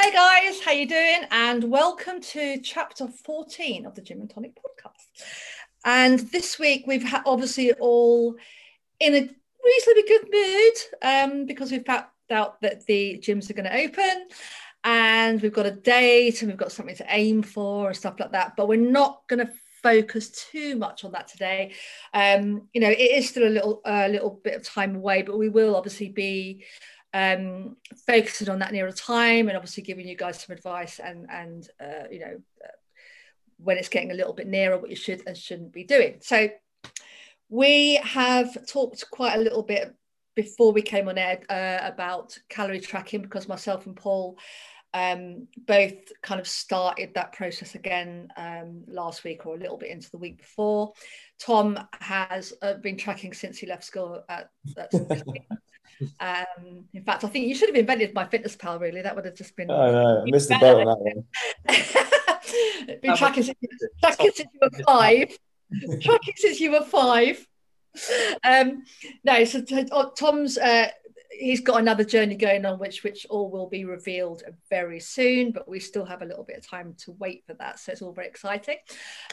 Hey guys, how you doing? And welcome to chapter 14 of the Gym and Tonic podcast. And this week we've ha- obviously all in a reasonably good mood um, because we've found out that the gyms are going to open and we've got a date and we've got something to aim for and stuff like that. But we're not going to focus too much on that today. Um, you know, it is still a little a uh, little bit of time away, but we will obviously be um, focusing on that nearer time and obviously giving you guys some advice and and uh, you know uh, when it's getting a little bit nearer what you should and shouldn't be doing so we have talked quite a little bit before we came on air uh, about calorie tracking because myself and paul um, both kind of started that process again um, last week or a little bit into the week before. Tom has uh, been tracking since he left school at, at Um, in fact, I think you should have invented MyFitnessPal. Really, that would have just been. I know. I missed the boat on that one. been tracking since, tracking since you were five. tracking since you were five. Um, no, so Tom's uh, he's got another journey going on, which which all will be revealed very soon. But we still have a little bit of time to wait for that, so it's all very exciting.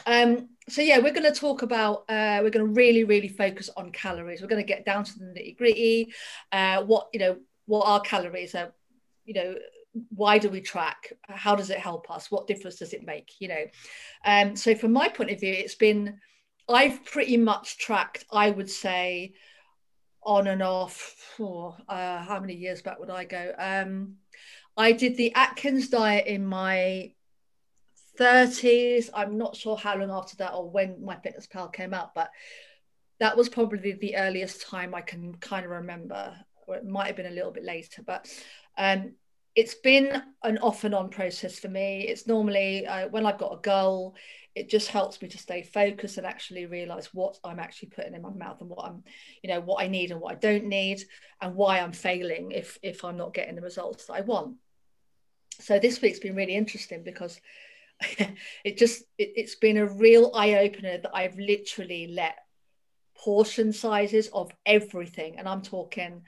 Um, so yeah, we're going to talk about. Uh, we're going to really really focus on calories. We're going to get down to the nitty gritty. Uh, what you know, what are calories? Are you know why do we track how does it help us what difference does it make you know um so from my point of view it's been i've pretty much tracked i would say on and off for uh, how many years back would I go? Um, I did the Atkins diet in my 30s. I'm not sure how long after that or when MyFitnessPal came out, but that was probably the earliest time I can kind of remember, or it might have been a little bit later. But um, it's been an off and on process for me. It's normally uh, when I've got a goal, it just helps me to stay focused and actually realize what I'm actually putting in my mouth and what I'm, you know, what I need and what I don't need and why I'm failing if if I'm not getting the results that I want. So this week's been really interesting because it just it, it's been a real eye opener that I've literally let portion sizes of everything, and I'm talking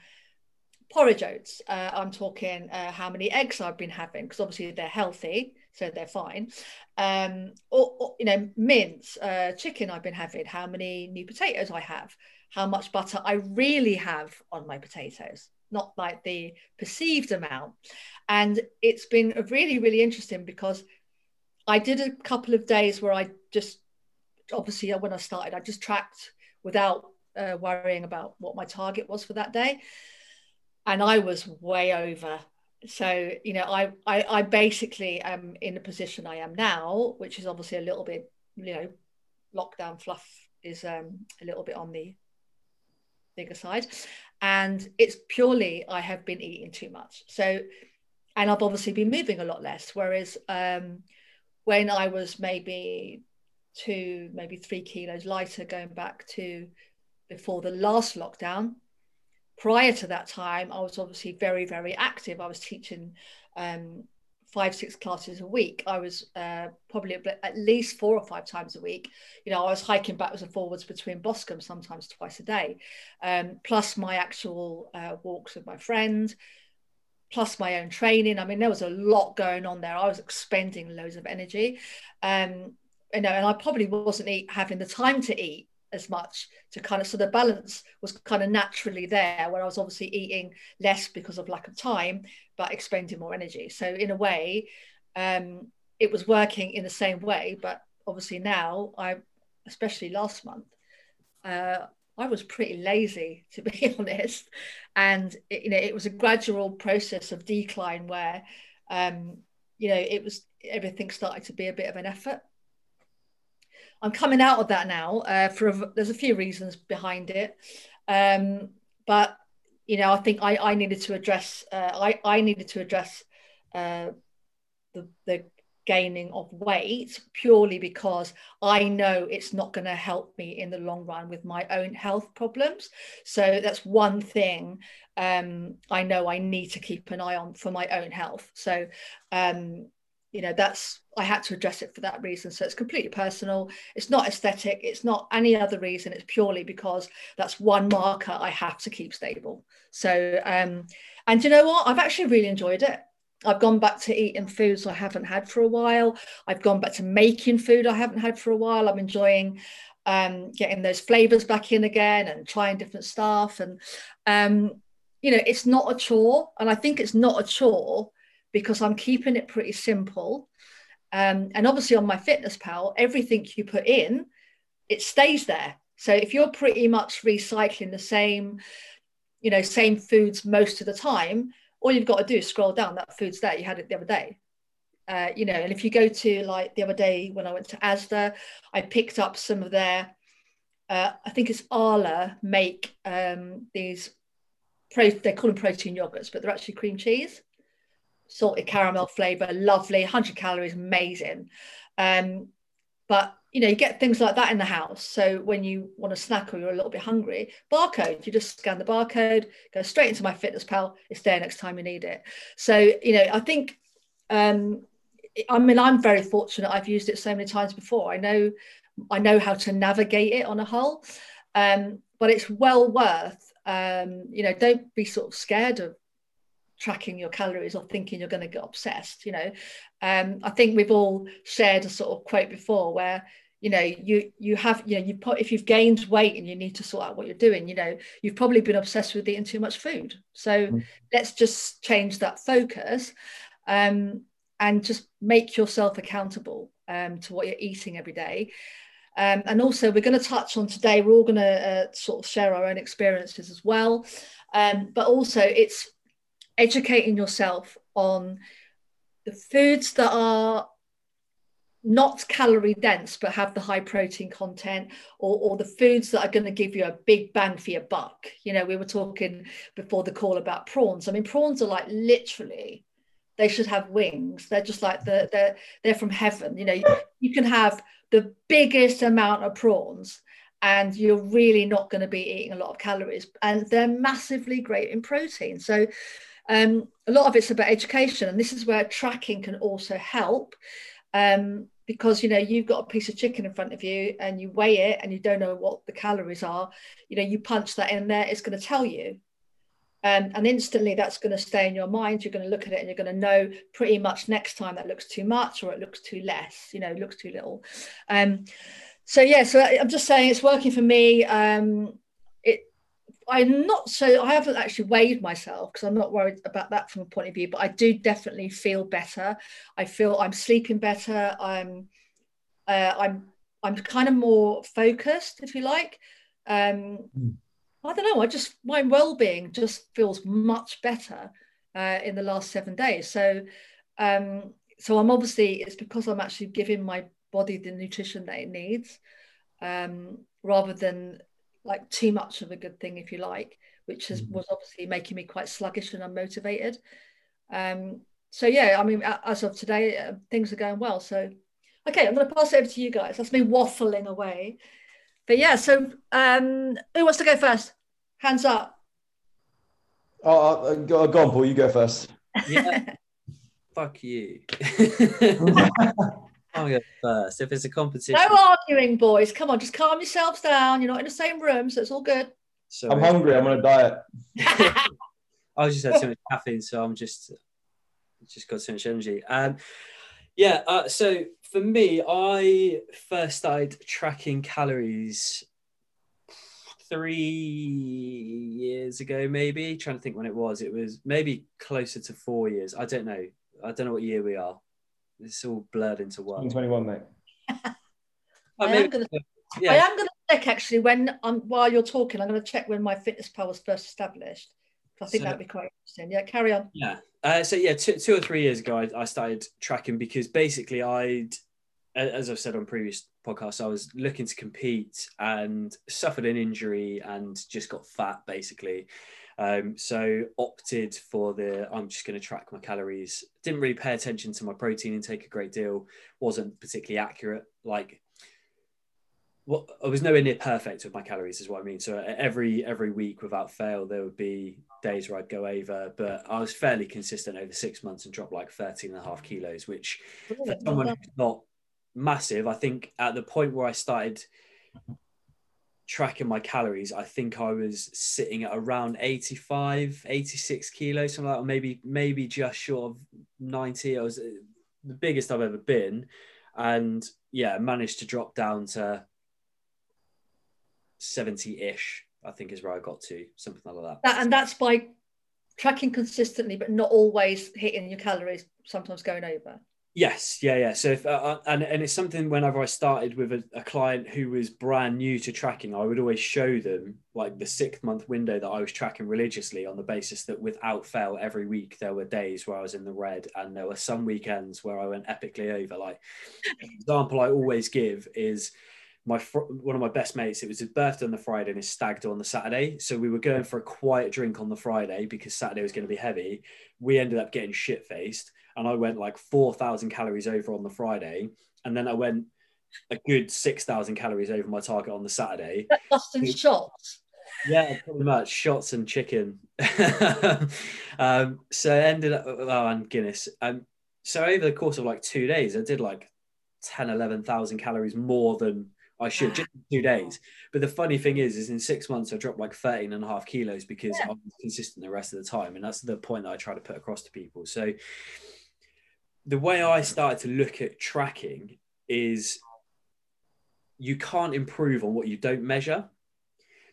porridge oats. Uh, I'm talking uh, how many eggs I've been having because obviously they're healthy so they're fine. Um, or, or you know, mince, uh, chicken I've been having, how many new potatoes I have, how much butter I really have on my potatoes, not like the perceived amount. And it's been really, really interesting because I did a couple of days where I just, obviously, when I started, I just tracked without uh, worrying about what my target was for that day. And I was way over so you know I, I i basically am in the position i am now which is obviously a little bit you know lockdown fluff is um a little bit on the bigger side. And it's purely i have been eating too much. So and i've obviously been moving a lot less. Whereas um when i was maybe two maybe three kilos lighter going back to before the last lockdown prior to that time, I was obviously very, very active. I was teaching um, five, six classes a week. I was uh, probably at least four or five times a week. You know, I was hiking backwards and forwards between Boscombe sometimes twice a day, um, plus my actual uh, walks with my friend, plus my own training. I mean, there was a lot going on there. I was expending loads of energy. Um, you know, and I probably wasn't eat, having the time to eat as much to kind of so the balance was kind of naturally there where I was obviously eating less because of lack of time but expending more energy. So in a way um, it was working in the same way but obviously now I especially last month uh, I was pretty lazy to be honest. And it, you know it was a gradual process of decline where um, you know it was everything started to be a bit of an effort I'm coming out of that now. Uh, for a, there's a few reasons behind it, um, but you know, I think I, I needed to address. Uh, I I needed to address uh, the the gaining of weight purely because I know it's not going to help me in the long run with my own health problems. So that's one thing um, I know I need to keep an eye on for my own health. So um, you know that's i had to address it for that reason so it's completely personal it's not aesthetic it's not any other reason it's purely because that's one marker i have to keep stable so um and you know what i've actually really enjoyed it I've gone back to eating foods I haven't had for a while. I've gone back to making food I haven't had for a while. I'm enjoying um, getting those flavors back in again and trying different stuff. And, um, you know, it's not a chore. And I think it's not a chore because I'm keeping it pretty simple. Um, and obviously on MyFitnessPal, everything you put in, it stays there. So if you're pretty much recycling the same, you know, same foods most of the time, all you've got to do is scroll down. That food's there. You had it the other day. Uh, you know, and if you go to like the other day when I went to Asda, I picked up some of their, uh, I think it's Arla make um, these, pro, they call them protein yogurts, but they're actually cream cheese, salted caramel flavor, lovely, 100 calories, amazing. Um, but you know, you get things like that in the house. So when you want a snack or you're a little bit hungry, barcode, you just scan the barcode, go straight into MyFitnessPal, It's there next time you need it. So, you know, I think, um, I mean, I'm very fortunate. I've used it so many times before. I know, I know how to navigate it on a whole, um, but it's well worth, um, you know, don't be sort of scared of tracking your calories or thinking you're going to get obsessed you know? Um, i think we've all shared a sort of quote before where you know you you have you know you put if you've gained weight and you need to sort out what you're doing you know you've probably been obsessed with eating too much food. So mm. let's just change that focus um, and just make yourself accountable um, to what you're eating every day. Um, and also we're going to touch on today we're all going to uh, sort of share our own experiences as well. Um, but also it's educating yourself on the foods that are not calorie dense but have the high protein content or, or the foods that are going to give you a big bang for your buck. You know we were talking before the call about prawns. I mean prawns are like literally they should have wings. They're just like the they're they're from heaven. You know you, you can have the biggest amount of prawns and you're really not going to be eating a lot of calories and they're massively great in protein. So um, a lot of it's about education, and this is where tracking can also help. Um, because you know you've got a piece of chicken in front of you and you weigh it and you don't know what the calories are you know you punch that in there it's going to tell you um, and instantly that's going to stay in your mind you're going to look at it and you're going to know pretty much next time that looks too much or it looks too less you know looks too little um, so yeah so i'm just saying it's working for me um, I'm not so I haven't actually weighed myself because I'm not worried about that from a point of view, but I do definitely feel better. I feel I'm sleeping better. I'm uh, I'm I'm kind of more focused, if you like. Um, mm. I don't know. I just my well-being just feels much better uh, in the last seven days. So um, so I'm obviously it's because I'm actually giving my body the nutrition that it needs, um, rather than like too much of a good thing, if you like, which has, mm-hmm. was obviously making me quite sluggish and unmotivated. Um, so yeah, I mean, as of today, uh, things are going well. So, okay, I'm going to pass it over to you guys. That's me waffling away. But yeah, so um, who wants to go first? Hands up. Oh, uh, go, go on, Paul. You go first. Yeah. Fuck you. I'll go first. If it's a competition. No arguing, boys. Come on, just calm yourselves down. You're not in the same room, so it's all good. So I'm hungry. I'm on a diet. I just had too much caffeine, so I'm just just got too much energy. Um, yeah. Uh, so for me, I first started tracking calories three years ago, maybe. trying to think when it was. It was maybe closer to four years. I don't know. I don't know what year we are. It's all blurred into one. 21, mate. I, am gonna, yeah. I am going to check actually when um, while you're talking. I'm going to check when MyFitnessPal was first established. I think so, that'd be quite interesting. Yeah, carry on. Yeah. Uh, so yeah, two, two or three years ago, I, I started tracking because basically I'd, as I've said on previous podcasts, I was looking to compete and suffered an injury and just got fat basically. Um, so opted for the I'm just going to track my calories. Didn't really pay attention to my protein intake a great deal. Wasn't particularly accurate. Like, well, I was nowhere near perfect with my calories, is what I mean. So every every week, without fail, there would be days where I'd go over, but I was fairly consistent over six months and dropped like 13 and a half kilos, which for someone who's not massive, I think at the point where I started tracking my calories, I think I was sitting at around 85, 86 kilos, something like that, or maybe maybe just short of 90. I was uh, the biggest I've ever been. And yeah, managed to drop down to 70-ish, I think is where I got to, something like that. that and that's by tracking consistently, but not always hitting your calories, sometimes going over. Yes, yeah, yeah. So, if, uh, uh, and and it's something whenever I started with a, a, client who was brand new to tracking, I would always show them like the six month window that I was tracking religiously on the basis that without fail, every week there were days where I was in the red, and there were some weekends where I went epically over. Like, example I always give is my one of my best mates. It was his birthday on the Friday and his stag do on the Saturday. So we were going for a quiet drink on the Friday because Saturday was going to be heavy. We ended up getting shit faced and I went like 4,000 calories over on the Friday. And then I went a good 6,000 calories over my target on the Saturday. In shots. Yeah, pretty much shots and chicken. um, so I ended up, oh, and Guinness. Um, so over the course of like two days, I did like 10, 11,000 calories more than I should just two days. But the funny thing is, is in six months, I dropped like 13 and a half kilos because yeah. I was consistent the rest of the time. And that's the point that I try to put across to people. So the way I started to look at tracking is you can't improve on what you don't measure.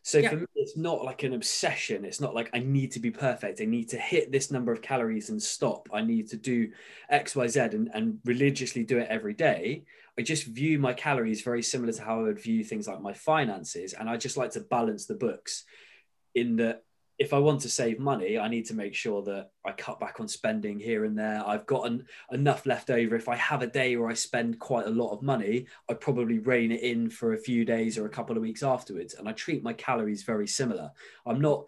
So yeah. for me, it's not like an obsession. It's not like I need to be perfect. I need to hit this number of calories and stop. I need to do X, Y, Z and, and religiously do it every day. I just view my calories very similar to how I would view things like my finances. And I just like to balance the books in that if I want to save money, I need to make sure that I cut back on spending here and there. I've got an, enough left over. If I have a day where I spend quite a lot of money, I probably rein it in for a few days or a couple of weeks afterwards. And I treat my calories very similar. I'm not.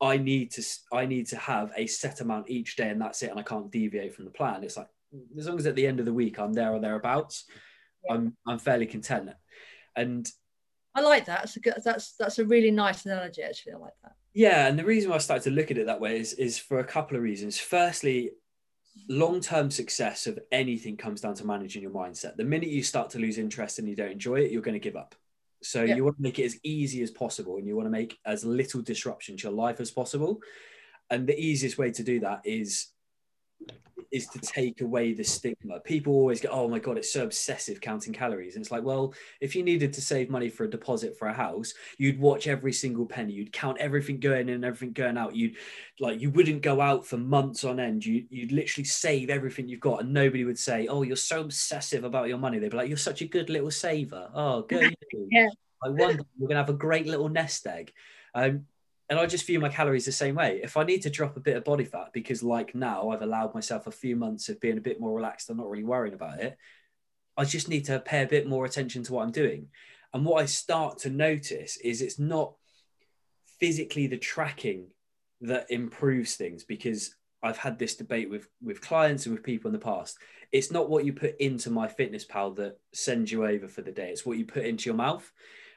I need to. I need to have a set amount each day, and that's it. And I can't deviate from the plan. It's like as long as at the end of the week I'm there or thereabouts, yeah. I'm I'm fairly content. And I like that. That's a good, that's that's a really nice analogy. Actually, I like that. Yeah, and the reason why I started to look at it that way is is for a couple of reasons. Firstly, long-term success of anything comes down to managing your mindset. The minute you start to lose interest and you don't enjoy it, you're going to give up. So you want to make it as easy as possible and you want to make as little disruption to your life as possible. And the easiest way to do that is is to take away the stigma. People always go, "Oh my god, it's so obsessive counting calories." And it's like, well, if you needed to save money for a deposit for a house, you'd watch every single penny. You'd count everything going in and everything going out. You'd like you wouldn't go out for months on end. You you'd literally save everything you've got, and nobody would say, "Oh, you're so obsessive about your money." They'd be like, "You're such a good little saver." Oh, good. yeah. I wonder we're gonna have a great little nest egg. Um, and I just view my calories the same way. If I need to drop a bit of body fat because, like now, I've allowed myself a few months of being a bit more relaxed and not really worrying about it, I just need to pay a bit more attention to what I'm doing. And what I start to notice is it's not physically the tracking that improves things because I've had this debate with with clients and with people in the past. It's not what you put into MyFitnessPal that sends you over for the day. It's what you put into your mouth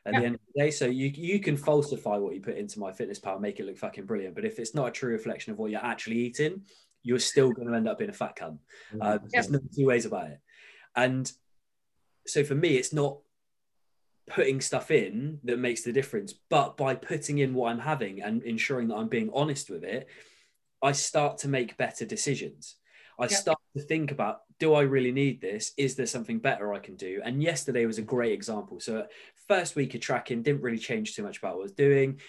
at yeah. the end of the day. So you you can falsify what you put into MyFitnessPal, make it look fucking brilliant. But if it's not a true reflection of what you're actually eating, you're still going to end up being a fat cunt. Mm-hmm. Uh, there's no two ways about it. And so for me, it's not putting stuff in that makes the difference, but by putting in what I'm having and ensuring that I'm being honest with it, I start to make better decisions. I yep. start to think about do I really need this? Is there something better I can do? And yesterday was a great example. So, first week of tracking didn't really change too much about what I was doing.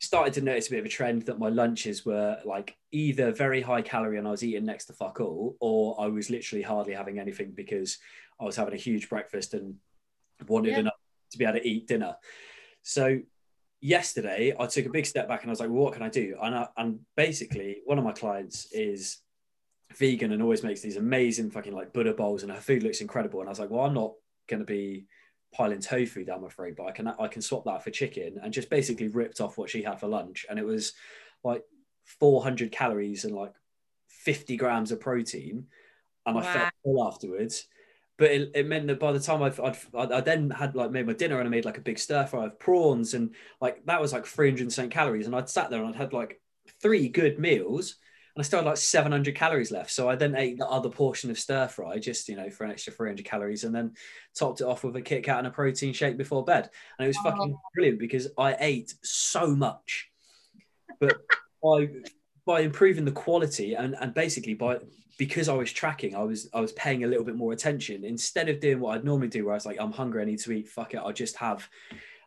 Started to notice a bit of a trend that my lunches were like either very high calorie and I was eating next to fuck all, or I was literally hardly having anything because I was having a huge breakfast and wanted yeah. enough to be able to eat dinner. So, yesterday I took a big step back and I was like, well, what can I do? And, I, and basically, one of my clients is vegan and always makes these amazing fucking like Buddha bowls and her food looks incredible. And I was like, well, I'm not going to be piling tofu down my throat, but I can I can swap that for chicken and just basically ripped off what she had for lunch. And it was like 400 calories and like 50 grams of protein. And wow. I felt full afterwards. But it, it, meant that by the time I've, I'd, I then had like made my dinner and I made like a big stir fry of prawns and like that was like 300 calories. And I'd sat there and I'd had like three good meals I still had like 700 calories left. So I then ate the other portion of stir fry, just you know, for an extra 300 calories, and then topped it off with a Kit Kat and a protein shake before bed. And it was fucking brilliant because I ate so much, but by by improving the quality and and basically by because I was tracking, I was I was paying a little bit more attention instead of doing what I'd normally do, where I was like, I'm hungry, I need to eat. Fuck it, I'll just have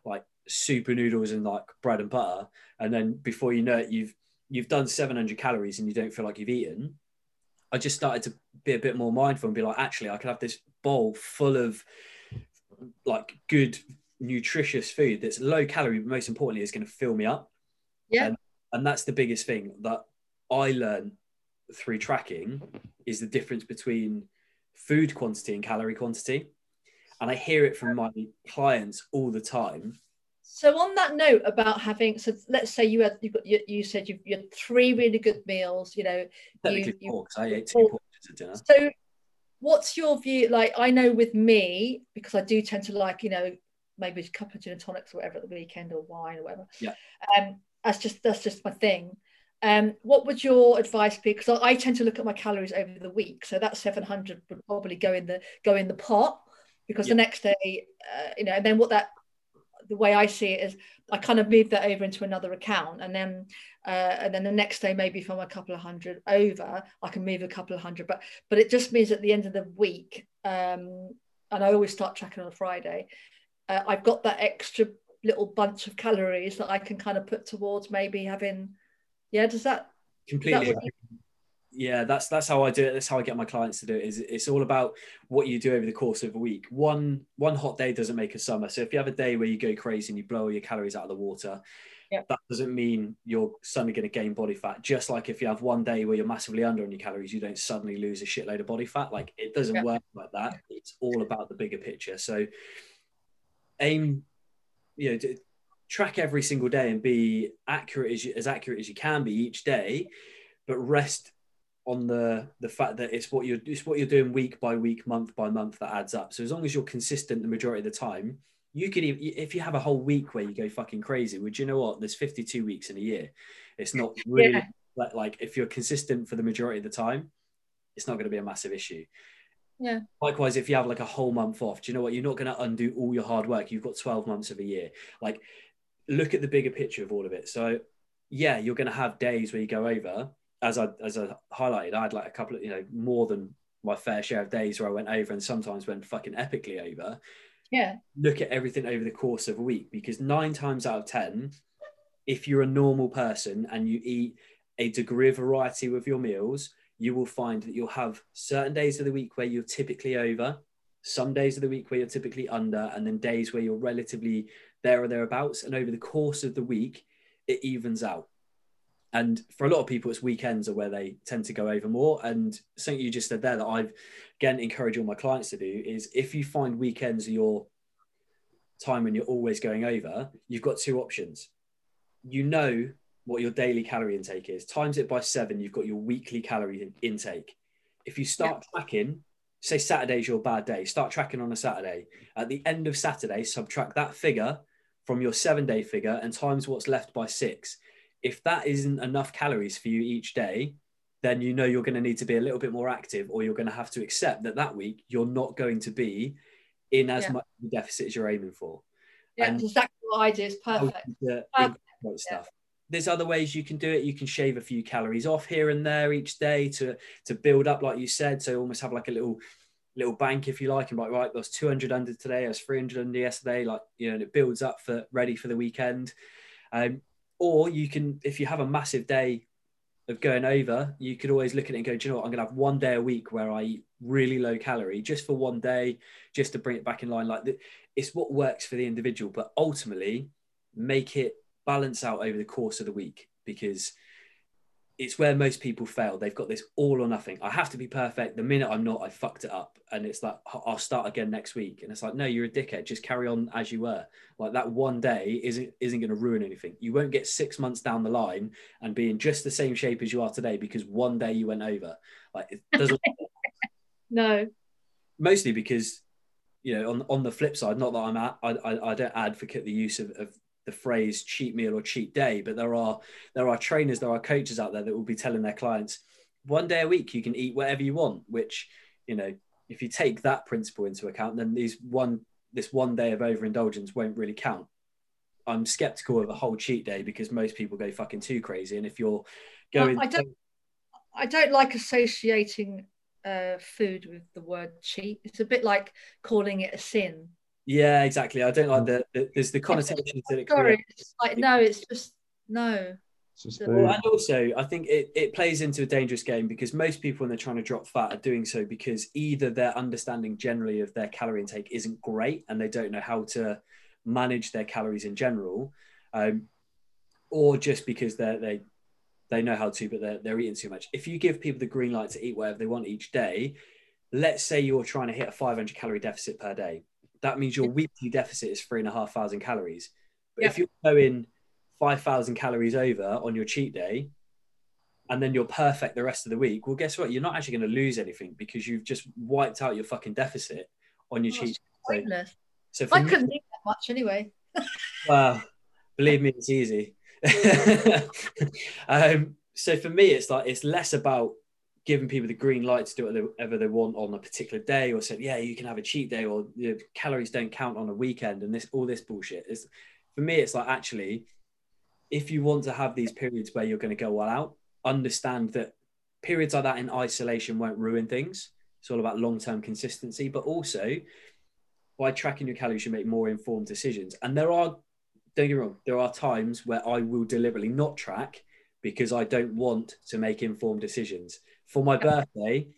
like super noodles and like bread and butter, and then before you know it, you've you've done 700 calories and you don't feel like you've eaten. I just started to be a bit more mindful and be like, actually, I could have this bowl full of like good, nutritious food that's low calorie, but most importantly, is going to fill me up. Yeah. And, and that's the biggest thing that I learned through tracking is the difference between food quantity and calorie quantity. And I hear it from my clients all the time. So on that note about having, so let's say you had, you, got, you, you said you, you had three really good meals. You know, Technically you, four, I ate two portions of dinner. So, what's your view? Like, I know with me because I do tend to like, you know, maybe a couple of gin and tonics or whatever at the weekend or wine or whatever. Yeah. Um, that's just that's just my thing. Um, what would your advice be? Because I, I tend to look at my calories over the week, so that 700 would probably go in the go in the pot because Yeah. the next day, uh, you know, and then what that the way I see it is I kind of move that over into another account and then uh, and then the next day maybe if I'm a couple of hundred over I can move a couple of hundred but but it just means at the end of the week um, and I always start tracking on a Friday uh, I've got that extra little bunch of calories that I can kind of put towards maybe having yeah does that completely you- yeah that's that's how i do it. That's how i get my clients to do it is it's all about what you do over the course of a week. One one hot day doesn't make a summer. So if you have a day where you go crazy and you blow all your calories out of the water Yeah. that doesn't mean you're suddenly going to gain body fat. Just like if you have one day where you're massively under on your calories you don't suddenly lose a shitload of body fat. Like it doesn't Yeah. work like that. It's all about the bigger picture. So aim you know to track every single day and be accurate as, you, as accurate as you can be each day but rest on the the fact that it's what you're it's what you're doing week by week month by month that adds up. So as long as you're consistent the majority of the time you could even if you have a whole week where you go fucking crazy would you know what? There's 52 weeks in a year. It's not really Yeah. like, like if you're consistent for the majority of the time it's not going to be a massive issue. Yeah. likewise if you have like a whole month off do you know what? You're not going to undo all your hard work. You've got 12 months of a year. Like look at the bigger picture of all of it. So yeah you're going to have days where you go over as I as I highlighted, I had like a couple of you know more than my fair share of days where I went over and sometimes went fucking epically over. yeah Look at everything over the course of a week because nine times out of ten, if you're a normal person and you eat a degree of variety with your meals, you will find that you'll have certain days of the week where you're typically over, some days of the week where you're typically under, and then days where you're relatively there or thereabouts. And over the course of the week, it evens out and for a lot of people it's weekends are where they tend to go over more. And something you just said there that i've again encourage all my clients to do is if you find weekends are your time when you're always going over you've got two options. You know what your daily calorie intake is. Times it by seven you've got your weekly calorie intake. If you start tracking say saturday's your bad day start tracking on a saturday. At the end of saturday subtract that figure from your seven day figure and times what's left by six if that isn't enough calories for you each day, then you know you're going to need to be a little bit more active, or you're going to have to accept that that week you're not going to be in as Yeah. much of a deficit as you're aiming for. yeah And- that's exactly what I do it's perfect Perfect, stuff. There's other ways you can do it. You can shave a few calories off here and there each day to to build up, like you said. So almost have like a little little bank, if you like, and like right, there's 200 under today, there's 300 under yesterday, like you know, and it builds up for ready for the weekend. Um, or you can, if you have a massive day of going over, you could always look at it and go, do you know what? I'm going to have one day a week where I eat really low calorie just for one day, just to bring it back in line. Like it's what works for the individual, but ultimately make it balance out over the course of the week because it's where most people fail. They've got this all or nothing. I have to be perfect. The minute I'm not, I fucked it up. And it's like, I'll start again next week. And it's like, no, you're a dickhead. Just carry on as you were. Like that one day isn't isn't going to ruin anything. You won't get six months down the line and be in just the same shape as you are today because one day you went over. Like it doesn't no mostly because you know on on the flip side not that i'm at i i, I don't advocate the use of, of the phrase cheat meal or cheat day, but there are there are trainers, there are coaches out there that will be telling their clients one day a week you can eat whatever you want, which you know if you take that principle into account, then these one this one day of overindulgence won't really count. I'm skeptical of a whole cheat day because most people go fucking too crazy. And if you're going, I don't, I don't like associating uh, food with the word cheat. It's a bit like calling it a sin. Yeah, exactly. I don't like the, the there's the connotation that it Sorry, it's like no, it's just no. Well, and also, I think it, it plays into a dangerous game because most people, when they're trying to drop fat, are doing so because either their understanding generally of their calorie intake isn't great and they don't know how to manage their calories in general, um, or just because they they they know how to, but they're, they're eating too much. If you give people the green light to eat whatever they want each day, let's say you're trying to hit a 500 calorie deficit per day, that means your weekly deficit is three and a half thousand calories. But yeah. if you're going 5,000 calories over on your cheat day, and then you're perfect the rest of the week, well, guess what? You're not actually going to lose anything because you've just wiped out your fucking deficit on your oh, cheat. Day. So, so I me, couldn't eat that much anyway. well, believe me, it's easy. um, so for me, it's like it's less about giving people the green light to do whatever they want on a particular day, or saying, yeah, you can have a cheat day, or you know, calories don't count on a weekend, and this all this bullshit is. For me, it's like actually if you want to have these periods where you're going to go all out, understand that periods like that in isolation won't ruin things. It's all about long term consistency, but also by tracking your calories, you make more informed decisions. And there are, don't get wrong, there are times where I will deliberately not track because I don't want to make informed decisions. For my birthday,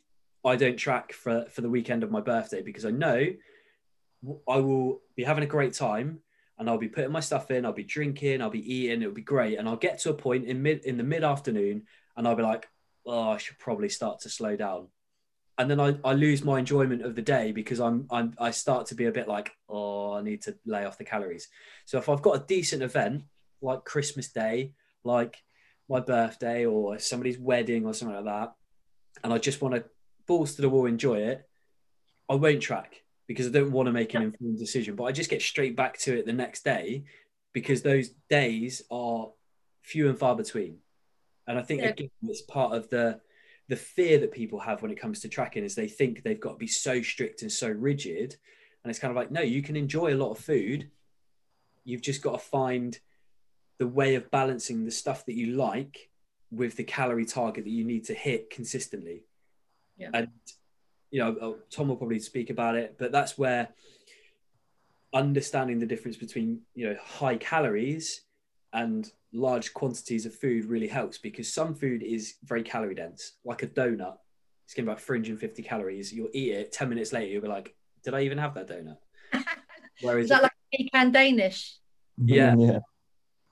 I don't track for, for the weekend of my birthday because I know I will be having a great time and I'll be putting my stuff in, I'll be drinking, I'll be eating, it'll be great. And I'll get to a point in mid in the mid afternoon and I'll be like, oh, I should probably start to slow down. And then I, I lose my enjoyment of the day because I'm, I'm I start to be a bit like, oh, I need to lay off the calories. So if I've got a decent event like Christmas Day, like my birthday or somebody's wedding or something like that, and I just want to balls to the wall enjoy it, I won't track because I don't want to make an informed decision. But I just get straight back to it the next day because those days are few and far between. And I think yeah. again, it's part of the the fear that people have when it comes to tracking is they think they've got to be so strict and so rigid. And it's kind of like, no, you can enjoy a lot of food. You've just got to find the way of balancing the stuff that you like with the calorie target that you need to hit consistently. Yeah. And you know, uh, Tom will probably speak about it, but that's where understanding the difference between you know high calories and large quantities of food really helps because some food is very calorie dense, like a donut. It's getting about 350 calories. You'll eat it 10 minutes later, you'll be like, did I even have that donut? Whereas is that like pecan Danish? Yeah. yeah.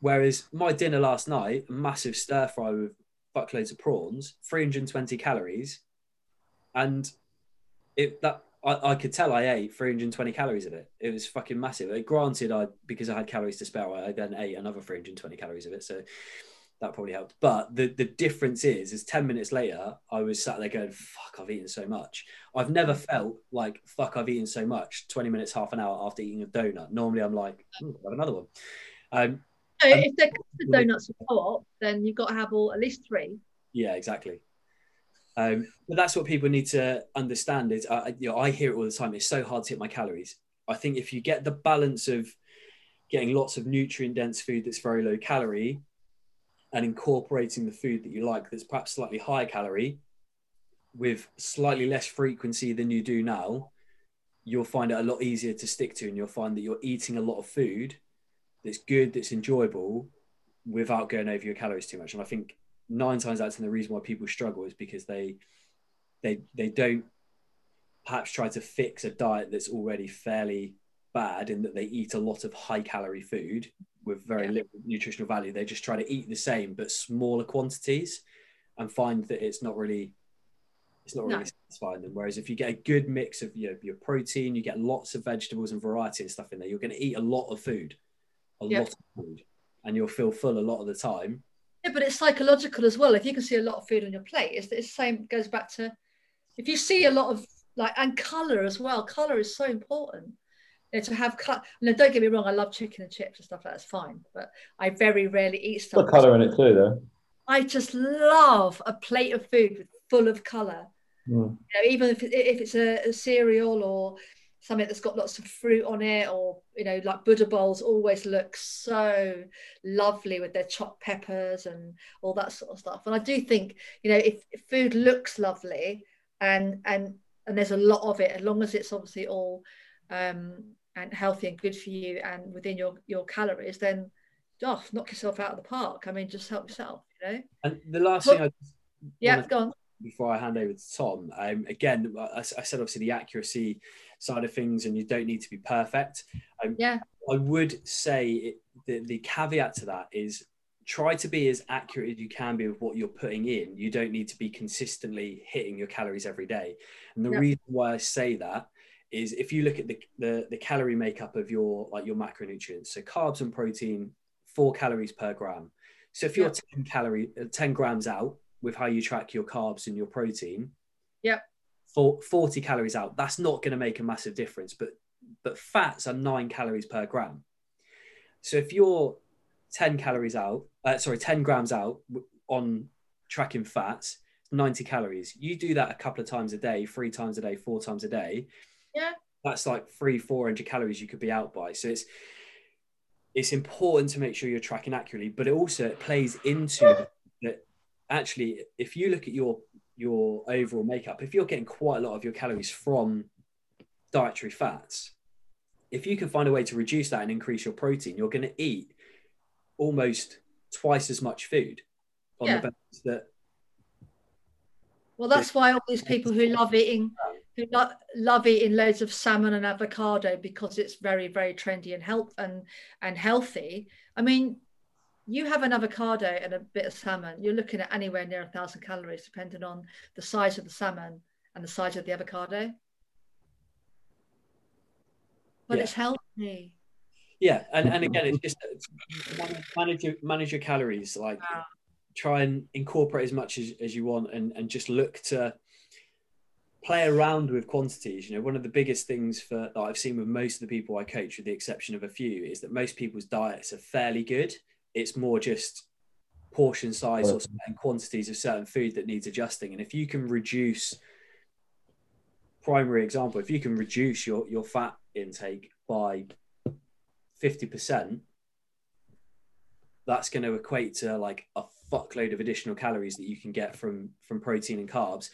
Whereas my dinner last night, a massive stir fry with buckloads of prawns, 320 calories, and it that I, I, could tell I ate 320 calories of it. It was fucking massive. Like, granted, I because I had calories to spare, I then ate another 320 calories of it. So that probably helped. But the the difference is, is 10 minutes later, I was sat there going, "Fuck, I've eaten so much." I've never felt like "fuck, I've eaten so much." 20 minutes, half an hour after eating a donut. Normally, I'm like, have another one. Um, so if they're custard donuts are co-op, then you've got to have all at least three. Yeah, exactly. Um, but that's what people need to understand is, uh, you know, I hear it all the time. It's so hard to hit my calories. I think if you get the balance of getting lots of nutrient dense food that's very low calorie and incorporating the food that you like that's perhaps slightly higher calorie with slightly less frequency than you do now, you'll find it a lot easier to stick to. And you'll find that you're eating a lot of food that's good, that's enjoyable without going over your calories too much. And I think nine times out of ten, the reason why people struggle is because they they they don't perhaps try to fix a diet that's already fairly bad in that they eat a lot of high calorie food with very yeah. little nutritional value. They just try to eat the same but smaller quantities and find that it's not really it's not really no. satisfying them. Whereas if you get a good mix of your, your protein, you get lots of vegetables and variety and stuff in there, you're going to eat a lot of food, a yep. lot of food, and you'll feel full a lot of the time. Yeah, but it's psychological as well. If you can see a lot of food on your plate, it's, the same goes back to if you see a lot of like and color as well. Color is so important. You know, to have cut. No, don't get me wrong. I love chicken and chips and stuff. like That's fine, but I very rarely eat stuff. Got colour in it too, though. I just love a plate of food full of colour. Mm. You know, even if, if it's a, a cereal or something that's got lots of fruit on it or you know like buddha bowls always look so lovely with their chopped peppers and all that sort of stuff. And i do think you know if, if food looks lovely and and and there's a lot of it as long as it's obviously all um and healthy and good for you and within your your calories then oh, knock yourself out of the park. I mean just help yourself you know? And the last thing i yeah go on. before i hand over to tom um again I, I said obviously the accuracy side of things and you don't need to be perfect. Um, yeah. I would say it, the, the caveat to that is try to be as accurate as you can be with what you're putting in. You don't need to be consistently hitting your calories every day. And the reason why I say that is if you look at the, the, the calorie makeup of your like your macronutrients, so carbs and protein, four calories per gram. So if you're 10 calorie, uh, 10 grams out with how you track your carbs and your protein, yeah, for 40 calories out, that's not going to make a massive difference. But but fats are nine calories per gram. So if you're 10 calories out, uh, sorry, 10 grams out on tracking fats, 90 calories. You do that a couple of times a day, three times a day, four times a day. Yeah. That's like three, 400 calories you could be out by. So it's, it's important to make sure you're tracking accurately, but it also it plays into that. Actually, if you look at your your overall makeup, if you're getting quite a lot of your calories from dietary fats, if you can find a way to reduce that and increase your protein, you're going to eat almost twice as much food on yeah. the basis that. Well, that's why all these people who love eating, who lo- love eating loads of salmon and avocado because it's very, very trendy and health and and healthy. I mean, you have an avocado and a bit of salmon, you're looking at anywhere near a thousand calories, depending on the size of the salmon and the size of the avocado. But yeah. it's healthy. Yeah, and, and again, it's just manage your manage your calories. Like, wow. try and incorporate as much as, as you want, and and just look to play around with quantities. You know, one of the biggest things for that I've seen with most of the people I coach, with the exception of a few, is that most people's diets are fairly good it's more just portion size or certain quantities of certain food that needs adjusting. And if you can reduce, primary example, if you can reduce your, your fat intake by 50%, that's going to equate to like a fuckload of additional calories that you can get from from protein and carbs.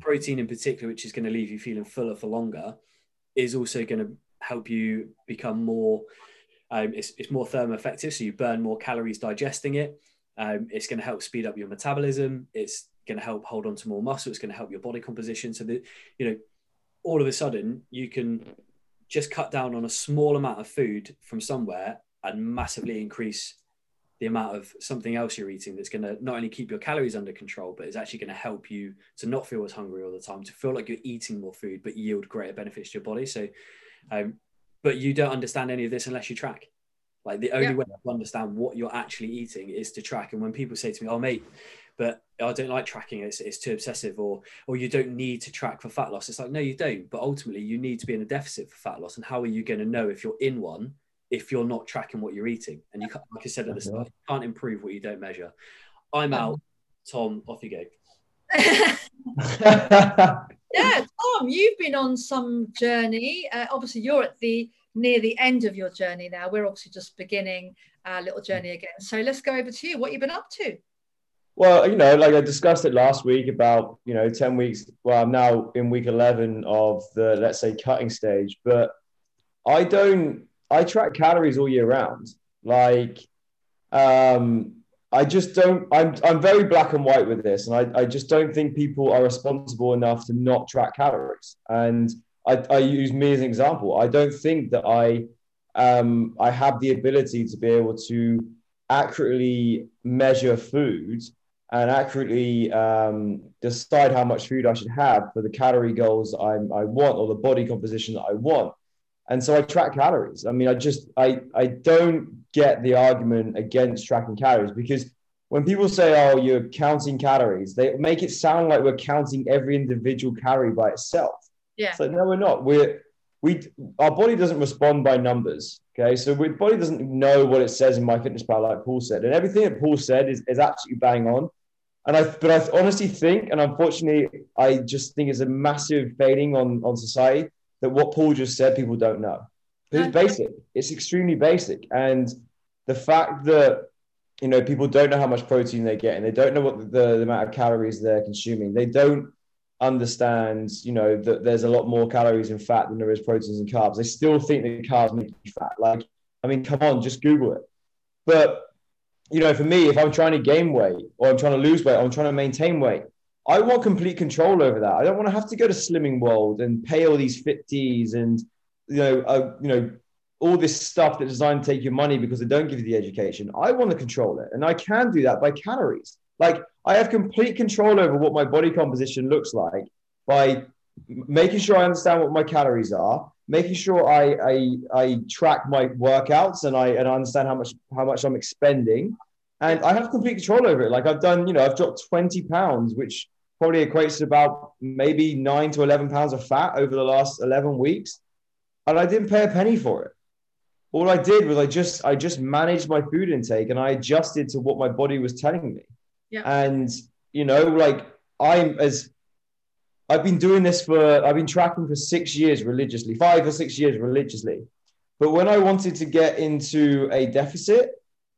Protein in particular, which is going to leave you feeling fuller for longer, is also going to help you become more um, it's, it's more thermo effective, so you burn more calories digesting it. Um, it's going to help speed up your metabolism. It's going to help hold on to more muscle. It's going to help your body composition. So that you know, all of a sudden you can just cut down on a small amount of food from somewhere and massively increase the amount of something else you're eating that's going to not only keep your calories under control, but is actually going to help you to not feel as hungry all the time, to feel like you're eating more food, but yield greater benefits to your body. So, um, but you don't understand any of this unless you track. Like the only yeah. way to understand what you're actually eating is to track. And when people say to me, "Oh, mate," but I don't like tracking. It's, it's too obsessive, or or you don't need to track for fat loss. It's like no, you don't. But ultimately, you need to be in a deficit for fat loss. And how are you going to know if you're in one if you're not tracking what you're eating? And you, like I said at the start, you can't improve what you don't measure. I'm um, out. Tom, off you go. yeah, Tom, you've been on some journey. Uh, obviously, you're at the near the end of your journey now. We're obviously just beginning our little journey again. So let's go over to you. What you've been up to? Well, you know, like I discussed it last week about, you know, 10 weeks. Well, I'm now in week 11 of the, let's say, cutting stage, but I don't, I track calories all year round. Like, um, I just don't. I'm I'm very black and white with this, and I, I just don't think people are responsible enough to not track calories. And I, I use me as an example. I don't think that I um, I have the ability to be able to accurately measure food and accurately um, decide how much food I should have for the calorie goals I'm, I want or the body composition that I want. And so I track calories. I mean, I just I I don't get the argument against tracking calories because when people say, "Oh, you're counting calories," they make it sound like we're counting every individual calorie by itself. Yeah. So no, we're not. We're we our body doesn't respond by numbers. Okay, so our body doesn't know what it says in MyFitnessPal, like Paul said, and everything that Paul said is, is absolutely bang on. And I, but I honestly think, and unfortunately, I just think it's a massive fading on on society that what Paul just said, people don't know. It's basic. It's extremely basic, and the fact that you know people don't know how much protein they get, and they don't know what the, the amount of calories they're consuming. They don't understand, you know, that there's a lot more calories in fat than there is proteins and carbs. They still think that carbs make you fat. Like, I mean, come on, just Google it. But, you know, for me, if I'm trying to gain weight or I'm trying to lose weight or I'm trying to maintain weight, I want complete control over that. I don't want to have to go to Slimming World and pay all these FitDs and, you know, uh, you know, all this stuff that's designed to take your money because they don't give you the education. I want to control it. And I can do that by calories. Like I have complete control over what my body composition looks like by making sure I understand what my calories are, making sure I, I, I track my workouts and I, and I understand how much, how much I'm expending. And I have complete control over it. Like I've done, you know, I've dropped 20 pounds, which probably equates to about maybe nine to 11 pounds of fat over the last 11 weeks. And I didn't pay a penny for it. All I did was I just, I just managed my food intake and I adjusted to what my body was telling me. Yeah. And you know, like I'm as I've been doing this for I've been tracking for six years religiously, five or six years religiously. But when I wanted to get into a deficit,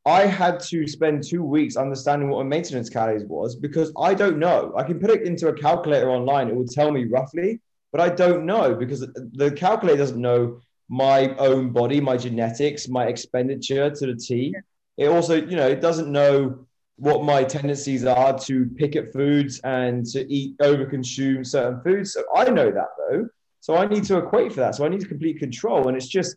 I had to spend two weeks understanding what my maintenance calories was because I don't know. I can put it into a calculator online, it will tell me roughly, but I don't know because the calculator doesn't know my own body, my genetics, my expenditure to the T. It also, you know, it doesn't know what my tendencies are to pick at foods and to eat overconsume certain foods. So I know that though. So I need to equate for that. So I need to complete control. And it's just,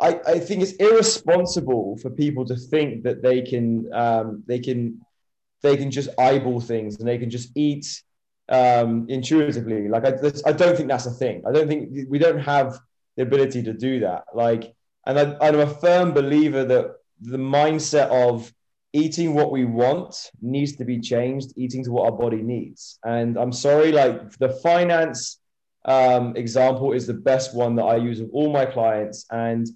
I, I think it's irresponsible for people to think that they can um, they can they can just eyeball things and they can just eat um, intuitively. Like I, I don't think that's a thing. I don't think we don't have the ability to do that. Like, and I, I'm a firm believer that the mindset of eating what we want needs to be changed eating to what our body needs and i'm sorry like the finance um, example is the best one that i use with all my clients and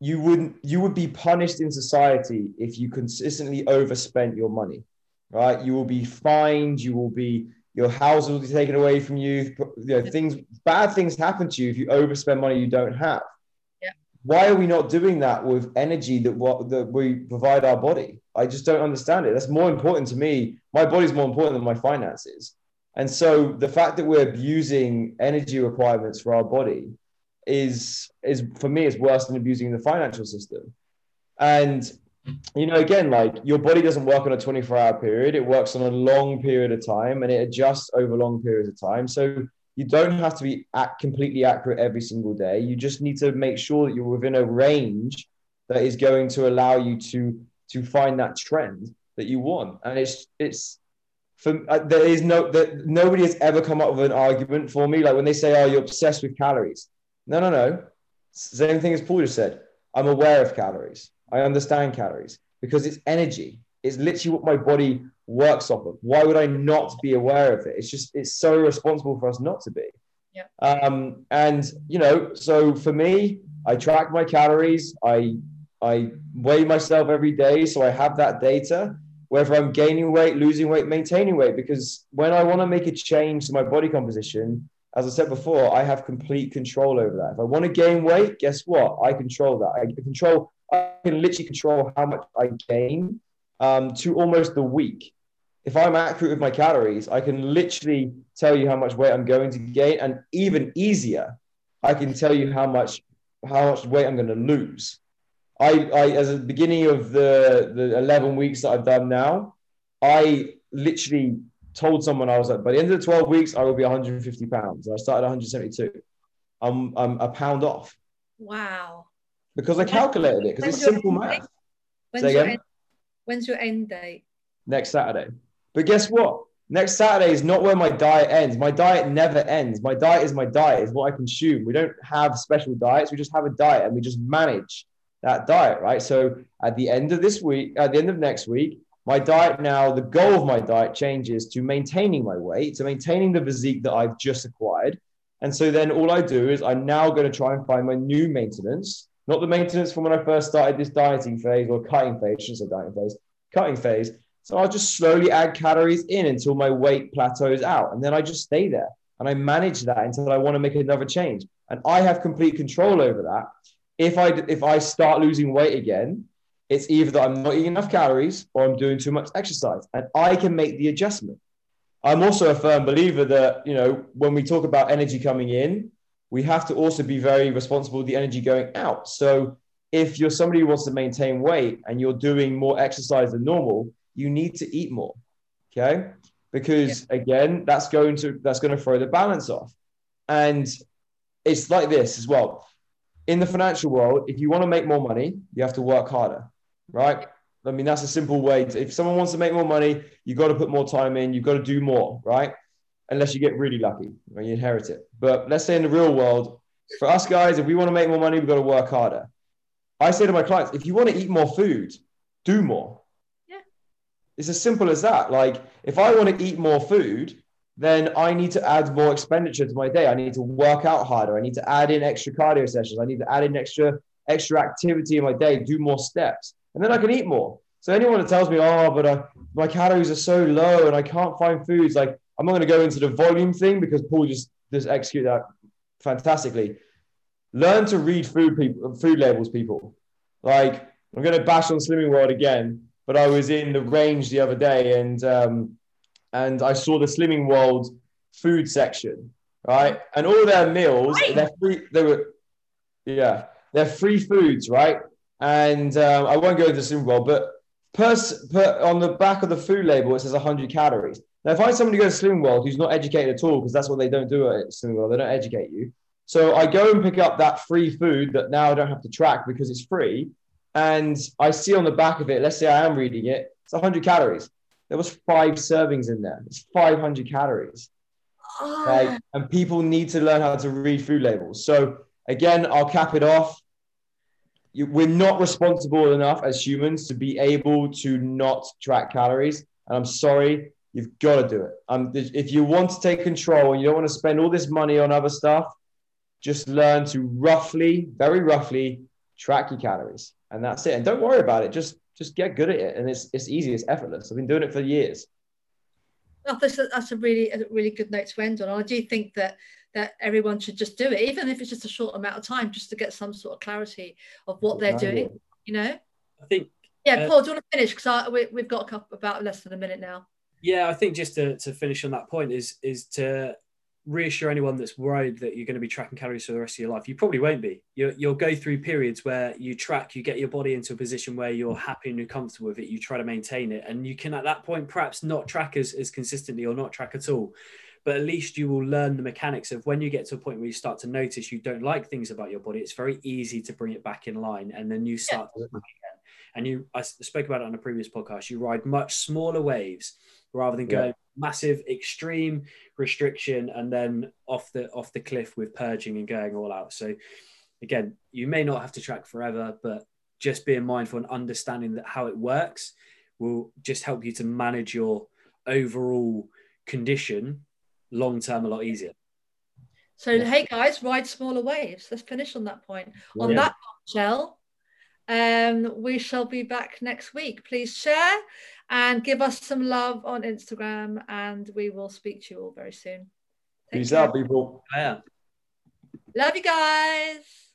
you wouldn't you would be punished in society if you consistently overspent your money right you will be fined you will be your house will be taken away from you. You know things bad things happen to you if you overspend money you don't have. Yeah. why are we not doing that with energy that what that we provide our body? I just don't understand it. That's more important to me. My body's more important than my finances. And so the fact that we're abusing energy requirements for our body is is for me is worse than abusing the financial system. And you know again like your body doesn't work on a 24 hour period it works on a long period of time and it adjusts over long periods of time so you don't have to be at completely accurate every single day. You just need to make sure that you're within a range that is going to allow you to to find that trend that you want. And it's it's for uh, there is no that nobody has ever come up with an argument for me like when they say, "Oh, you're obsessed with calories." No, no, no. Same thing as Paul just said. I'm aware of calories. I understand calories because it's energy. It's literally what my body works off of. Why would I not be aware of it? It's just it's so responsible for us not to be. Yeah. Um, and you know, so for me, I track my calories. I I weigh myself every day, so I have that data. Whether I'm gaining weight, losing weight, maintaining weight, because when I want to make a change to my body composition, as I said before, I have complete control over that. If I want to gain weight, guess what? I control that. I control. I can literally control how much I gain um, to almost the week. If I'm accurate with my calories, I can literally tell you how much weight I'm going to gain, and even easier, I can tell you how much how much weight I'm going to lose. I, I as a beginning of the the 11 weeks that I've done now, I literally told someone I was like, by the end of the 12 weeks, I will be 150 pounds. I started 172. I'm I'm a pound off. Wow. Because I calculated it because it's simple math. When's Say again? When's your end date? Next Saturday. But guess what? Next Saturday is not where my diet ends. My diet never ends. My diet is my diet, is what I consume. We don't have special diets. We just have a diet and we just manage that diet, right? So at the end of this week, at the end of next week, my diet now, the goal of my diet changes to maintaining my weight, to maintaining the physique that I've just acquired. And so then all I do is I'm now going to try and find my new maintenance, not the maintenance from when I first started this dieting phase or cutting phase, I shouldn't say dieting phase, cutting phase. So I'll just slowly add calories in until my weight plateaus out. And then I just stay there and I manage that until I want to make another change. And I have complete control over that. If I if I start losing weight again, it's either that I'm not eating enough calories or I'm doing too much exercise, and I can make the adjustment. I'm also a firm believer that you know when we talk about energy coming in, we have to also be very responsible with the energy going out. So if you're somebody who wants to maintain weight and you're doing more exercise than normal, you need to eat more. Okay. Because yeah. again, that's going to that's going to throw the balance off. And it's like this as well. In the financial world, if you want to make more money, you have to work harder, right? I mean, that's a simple way. To, if someone wants to make more money, you've got to put more time in, you've got to do more, right? Unless you get really lucky when you inherit it. But let's say in the real world, for us guys, if we want to make more money, we've got to work harder. I say to my clients, if you want to eat more food, do more. Yeah. It's as simple as that. Like, if I want to eat more food, then I need to add more expenditure to my day. I need to work out harder. I need to add in extra cardio sessions. I need to add in extra extra activity in my day, do more steps, and then I can eat more. So anyone that tells me, oh, but uh, my calories are so low and I can't find foods, like I'm not going to go into the volume thing because Paul just just execute that fantastically. Learn to read food people, food labels, people. Like I'm going to bash on Slimming World again, but I was in the range the other day and um, and I saw the Slimming World food section, right? And all their meals, they're free. They were, yeah, they're free foods, right? And um, I won't go into Slimming World, but per, per, on the back of the food label, it says 100 calories. Now, if I find somebody goes to Slimming World who's not educated at all, because that's what they don't do at Slimming World, they don't educate you. So I go and pick up that free food that now I don't have to track because it's free. And I see on the back of it, let's say I am reading it, it's 100 calories there was five servings in there. It's 500 calories. Oh. Like, ah. and people need to learn how to read food labels. So again, I'll cap it off. You, we're not responsible enough as humans to be able to not track calories. And I'm sorry, you've got to do it. Um, if you want to take control and you don't want to spend all this money on other stuff, just learn to roughly, very roughly, track your calories, and that's it. And don't worry about it. Just just get good at it, and it's it's easy, it's effortless. I've been doing it for years. Well, that's a, that's a really a really good note to end on. I do think that that everyone should just do it, even if it's just a short amount of time, just to get some sort of clarity of what they're doing. You know. I think. Yeah, uh, Paul, do you want to finish? Because we, we've got a couple, about less than a minute now. Yeah, I think just to, to finish on that point is is to reassure anyone that's worried that you're going to be tracking calories for the rest of your life. You probably won't be. you will go through periods where you track, you get your body into a position where you're happy and you're comfortable with it. You try to maintain it. And you can, at that point, perhaps not track as, as consistently or not track at all. But at least you will learn the mechanics of when you get to a point where you start to notice you don't like things about your body, it's very easy to bring it back in line. And then you start yeah. to again. And you, I spoke about it on a previous podcast, you ride much smaller waves rather than going yeah. massive extreme restriction and then off the off the cliff with purging and going all out so again you may not have to track forever but just being mindful and understanding that how it works will just help you to manage your overall condition long term a lot easier so yeah. hey guys ride smaller waves let's finish on that point on yeah. that shell um, we shall be back next week. Please share and give us some love on Instagram, and we will speak to you all very soon. Take Peace care. out, people. Yeah. Love you guys.